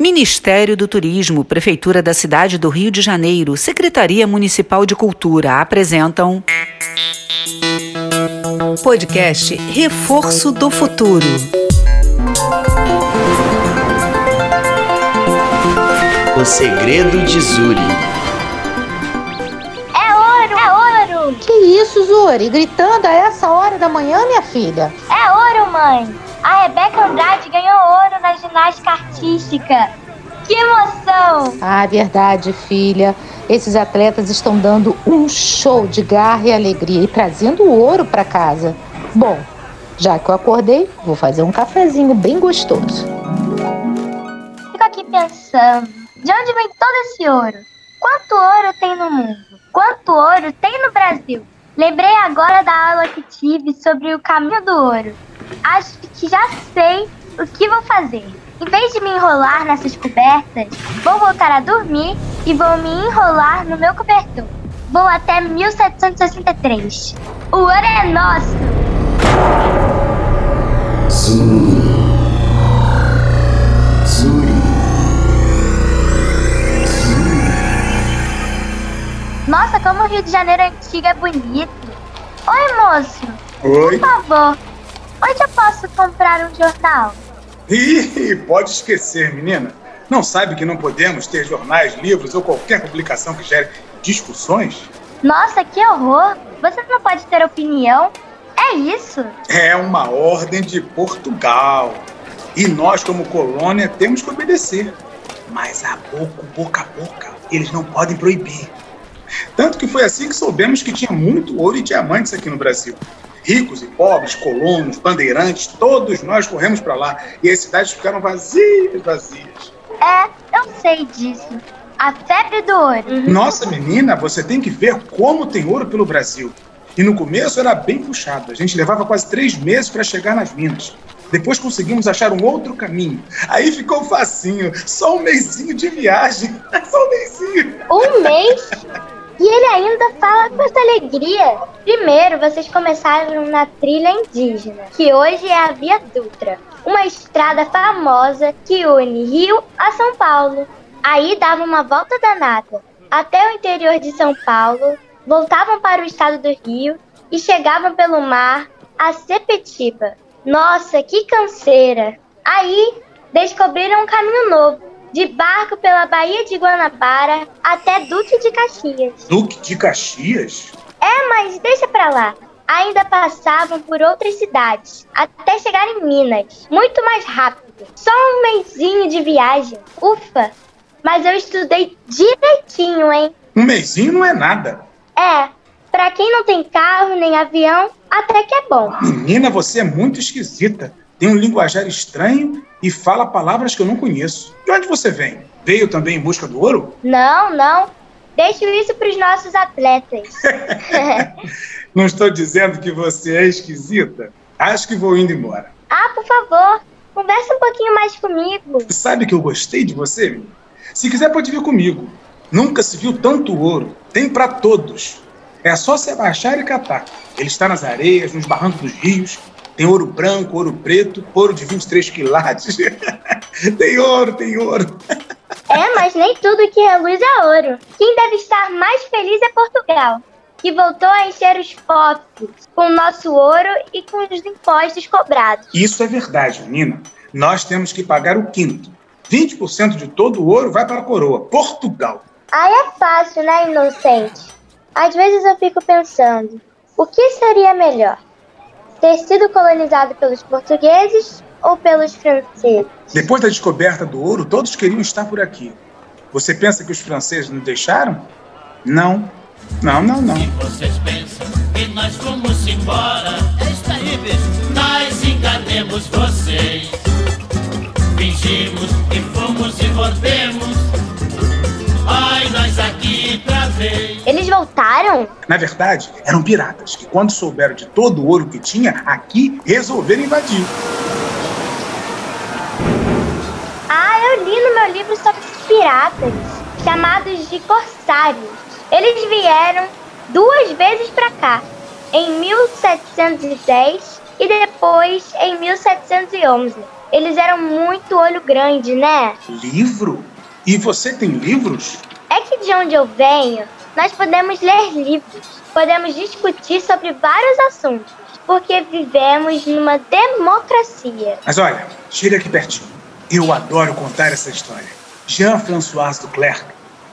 Ministério do Turismo, Prefeitura da Cidade do Rio de Janeiro, Secretaria Municipal de Cultura apresentam. Podcast Reforço do Futuro. O segredo de Zuri. É ouro, é ouro! Que isso, Zuri? Gritando a essa hora da manhã, minha filha? É ouro, mãe! A Rebeca Andrade ganhou ouro na ginástica artística. Que emoção! Ah, verdade, filha. Esses atletas estão dando um show de garra e alegria e trazendo ouro para casa. Bom, já que eu acordei, vou fazer um cafezinho bem gostoso. Fico aqui pensando, de onde vem todo esse ouro? Quanto ouro tem no mundo? Quanto ouro tem no Brasil? Lembrei agora da aula que tive sobre o caminho do ouro. Acho que já sei o que vou fazer. Em vez de me enrolar nessas cobertas, vou voltar a dormir e vou me enrolar no meu cobertor. Vou até 1763. O ouro é nosso! Zuri. Zuri. Nossa, como o Rio de Janeiro antigo é bonito. Oi, moço. Oi. Por favor, onde eu posso comprar um jornal? Ih, pode esquecer, menina. Não sabe que não podemos ter jornais, livros ou qualquer publicação que gere discussões? Nossa, que horror! Você não pode ter opinião? É isso? É uma ordem de Portugal. E nós, como colônia, temos que obedecer. Mas a boca, boca a boca, eles não podem proibir. Tanto que foi assim que soubemos que tinha muito ouro e diamantes aqui no Brasil. Ricos e pobres, colonos, bandeirantes, todos nós corremos para lá e as cidades ficaram vazias, vazias. É, eu sei disso. A febre do ouro. Nossa, menina, você tem que ver como tem ouro pelo Brasil. E no começo era bem puxado. A gente levava quase três meses para chegar nas minas. Depois conseguimos achar um outro caminho. Aí ficou facinho. Só um mêsinho de viagem. Só um mêsinho. Um mês? E ele ainda fala com essa alegria. Primeiro, vocês começaram na trilha indígena, que hoje é a Via Dutra, uma estrada famosa que une Rio a São Paulo. Aí davam uma volta danada até o interior de São Paulo, voltavam para o estado do Rio e chegavam pelo mar a Sepetiba. Nossa, que canseira! Aí descobriram um caminho novo, de barco pela Baía de Guanabara até Duque de Caxias. Duque de Caxias? É, mas deixa pra lá. Ainda passavam por outras cidades, até chegar em Minas. Muito mais rápido. Só um mêsinho de viagem. Ufa! Mas eu estudei direitinho, hein? Um mêsinho não é nada. É, pra quem não tem carro nem avião, até que é bom. Menina, você é muito esquisita. Tem um linguajar estranho e fala palavras que eu não conheço. De onde você vem? Veio também em busca do ouro? Não, não. Deixo isso pros nossos atletas. Não estou dizendo que você é esquisita. Acho que vou indo embora. ah, por favor, conversa um pouquinho mais comigo. Sabe que eu gostei de você? Se quiser, pode vir comigo. Nunca se viu tanto ouro. Tem para todos. É só se abaixar e catar. Ele está nas areias, nos barrancos dos rios. Tem ouro branco, ouro preto, ouro de 23 quilates. tem ouro, tem ouro. É, mas nem tudo que reluz é ouro. Quem deve estar mais feliz é Portugal, que voltou a encher os cofres com o nosso ouro e com os impostos cobrados. Isso é verdade, menina. Nós temos que pagar o quinto. 20% de todo o ouro vai para a coroa, Portugal. Aí é fácil, né, inocente? Às vezes eu fico pensando, o que seria melhor? Ter sido colonizado pelos portugueses ou pelos franceses? Depois da descoberta do ouro, todos queriam estar por aqui. Você pensa que os franceses nos deixaram? Não. Não, não, não. Vocês pensam que nós fomos embora? Isso aí, bicho. Nós enganemos vocês. Fingimos que fomos e voltemos. Voltaram? Na verdade, eram piratas que, quando souberam de todo o ouro que tinha aqui, resolveram invadir. Ah, eu li no meu livro sobre os piratas, chamados de corsários. Eles vieram duas vezes para cá, em 1710 e depois em 1711. Eles eram muito olho grande, né? Livro? E você tem livros? É que de onde eu venho, nós podemos ler livros, podemos discutir sobre vários assuntos, porque vivemos numa democracia. Mas olha, chega aqui pertinho. Eu adoro contar essa história. Jean-François Duclerc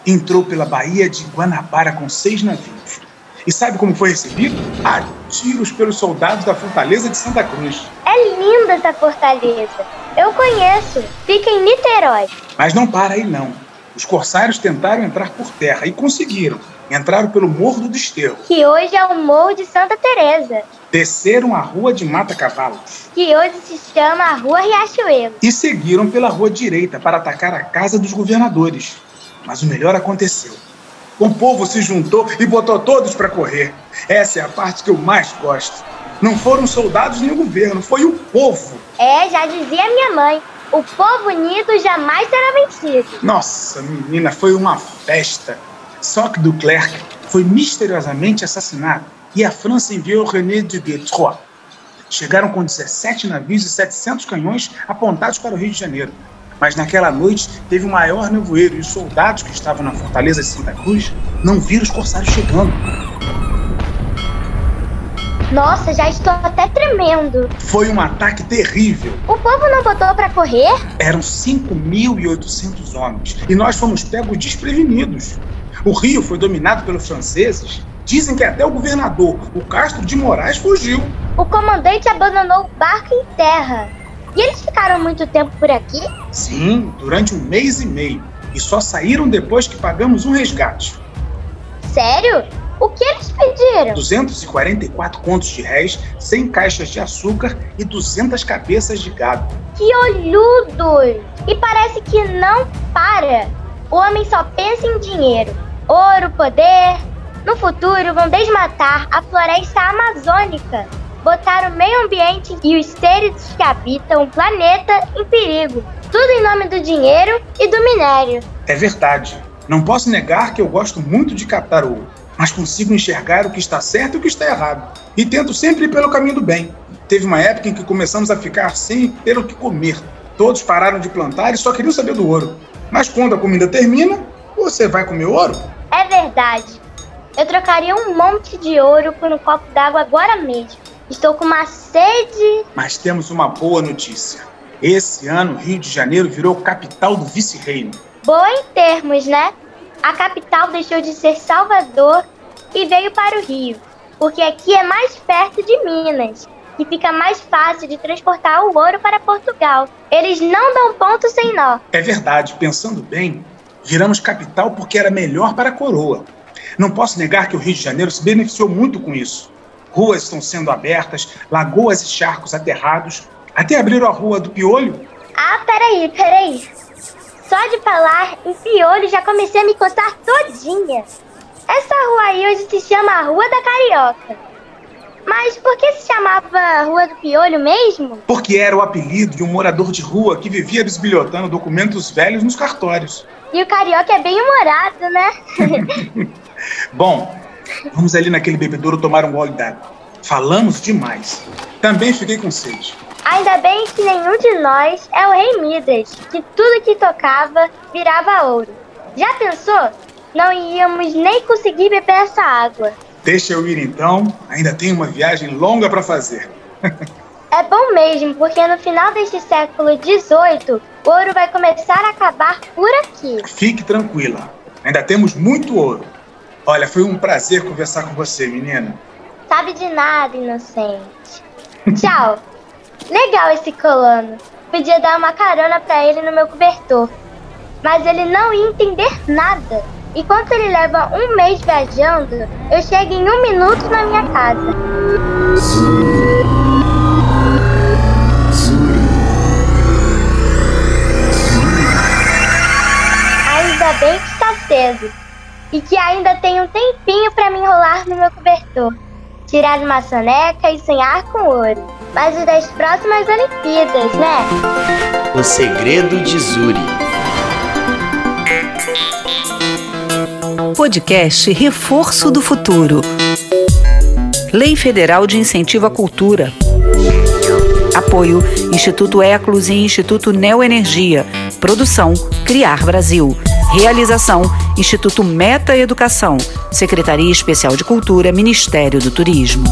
entrou pela Baía de Guanabara com seis navios. E sabe como foi recebido? A tiros pelos soldados da fortaleza de Santa Cruz. É linda essa fortaleza. Eu conheço. Fica em Niterói. Mas não para aí não. Os corsários tentaram entrar por terra e conseguiram. Entraram pelo Morro do Desterro. Que hoje é o Morro de Santa Teresa. Desceram a Rua de Mata Cavalos. Que hoje se chama a Rua Riachuelo. E seguiram pela Rua Direita para atacar a Casa dos Governadores. Mas o melhor aconteceu. O povo se juntou e botou todos para correr. Essa é a parte que eu mais gosto. Não foram soldados nem o governo, foi o povo. É, já dizia minha mãe. O povo unido jamais será vencido. Nossa, menina, foi uma festa. Só que Duclerc foi misteriosamente assassinado e a França enviou René de Détroit. Chegaram com 17 navios e 700 canhões apontados para o Rio de Janeiro. Mas naquela noite teve o maior nevoeiro e os soldados que estavam na fortaleza de Santa Cruz não viram os corsários chegando. Nossa, já estou até tremendo. Foi um ataque terrível. O povo não botou para correr? Eram 5.800 homens e nós fomos pegos desprevenidos. O rio foi dominado pelos franceses. Dizem que até o governador, o Castro de Moraes, fugiu. O comandante abandonou o barco em terra. E eles ficaram muito tempo por aqui? Sim, durante um mês e meio. E só saíram depois que pagamos um resgate. Sério? O que eles pediram? 244 contos de réis, 100 caixas de açúcar e 200 cabeças de gado. Que olhudos! E parece que não para. O homem só pensa em dinheiro, ouro, poder. No futuro vão desmatar a floresta amazônica botar o meio ambiente e os seres que habitam o planeta em perigo. Tudo em nome do dinheiro e do minério. É verdade. Não posso negar que eu gosto muito de captar ouro, mas consigo enxergar o que está certo e o que está errado. E tento sempre ir pelo caminho do bem. Teve uma época em que começamos a ficar sem ter o que comer. Todos pararam de plantar e só queriam saber do ouro. Mas quando a comida termina, você vai comer ouro? É verdade. Eu trocaria um monte de ouro por um copo d'água agora mesmo. Estou com uma sede. Mas temos uma boa notícia. Esse ano, Rio de Janeiro virou capital do vice-reino. Boa em termos, né? A capital deixou de ser Salvador e veio para o Rio, porque aqui é mais perto de Minas, e fica mais fácil de transportar o ouro para Portugal. Eles não dão ponto sem nó. É verdade, pensando bem, viramos capital porque era melhor para a coroa. Não posso negar que o Rio de Janeiro se beneficiou muito com isso ruas estão sendo abertas, lagoas e charcos aterrados. Até abriram a rua do Piolho. Ah, peraí, peraí. Só de falar em Piolho já comecei a me coçar todinha. Essa rua aí hoje se chama Rua da Carioca. Mas por que se chamava Rua do Piolho mesmo? Porque era o apelido de um morador de rua que vivia bisbilhotando documentos velhos nos cartórios. E o carioca é bem humorado, né? Bom, Vamos ali naquele bebedouro tomar um gole d'água. Falamos demais. Também fiquei com sede. Ainda bem que nenhum de nós é o rei Midas, que tudo que tocava virava ouro. Já pensou? Não íamos nem conseguir beber essa água. Deixa eu ir então, ainda tenho uma viagem longa para fazer. é bom mesmo, porque no final deste século XVIII, o ouro vai começar a acabar por aqui. Fique tranquila, ainda temos muito ouro. Olha, foi um prazer conversar com você, menina. Sabe de nada, inocente. Tchau. Legal esse colono. Podia dar uma carona para ele no meu cobertor. Mas ele não ia entender nada. Enquanto ele leva um mês viajando, eu chego em um minuto na minha casa. Ainda bem que está cedo e que ainda tem um tempinho para me enrolar no meu cobertor, tirar uma soneca e sonhar com ouro. Mas o das próximas Olimpíadas, né? O segredo de Zuri. Podcast Reforço do Futuro. Lei Federal de Incentivo à Cultura. Apoio Instituto Eclos e Instituto Neoenergia. Produção Criar Brasil. Realização Instituto Meta Educação. Secretaria Especial de Cultura, Ministério do Turismo.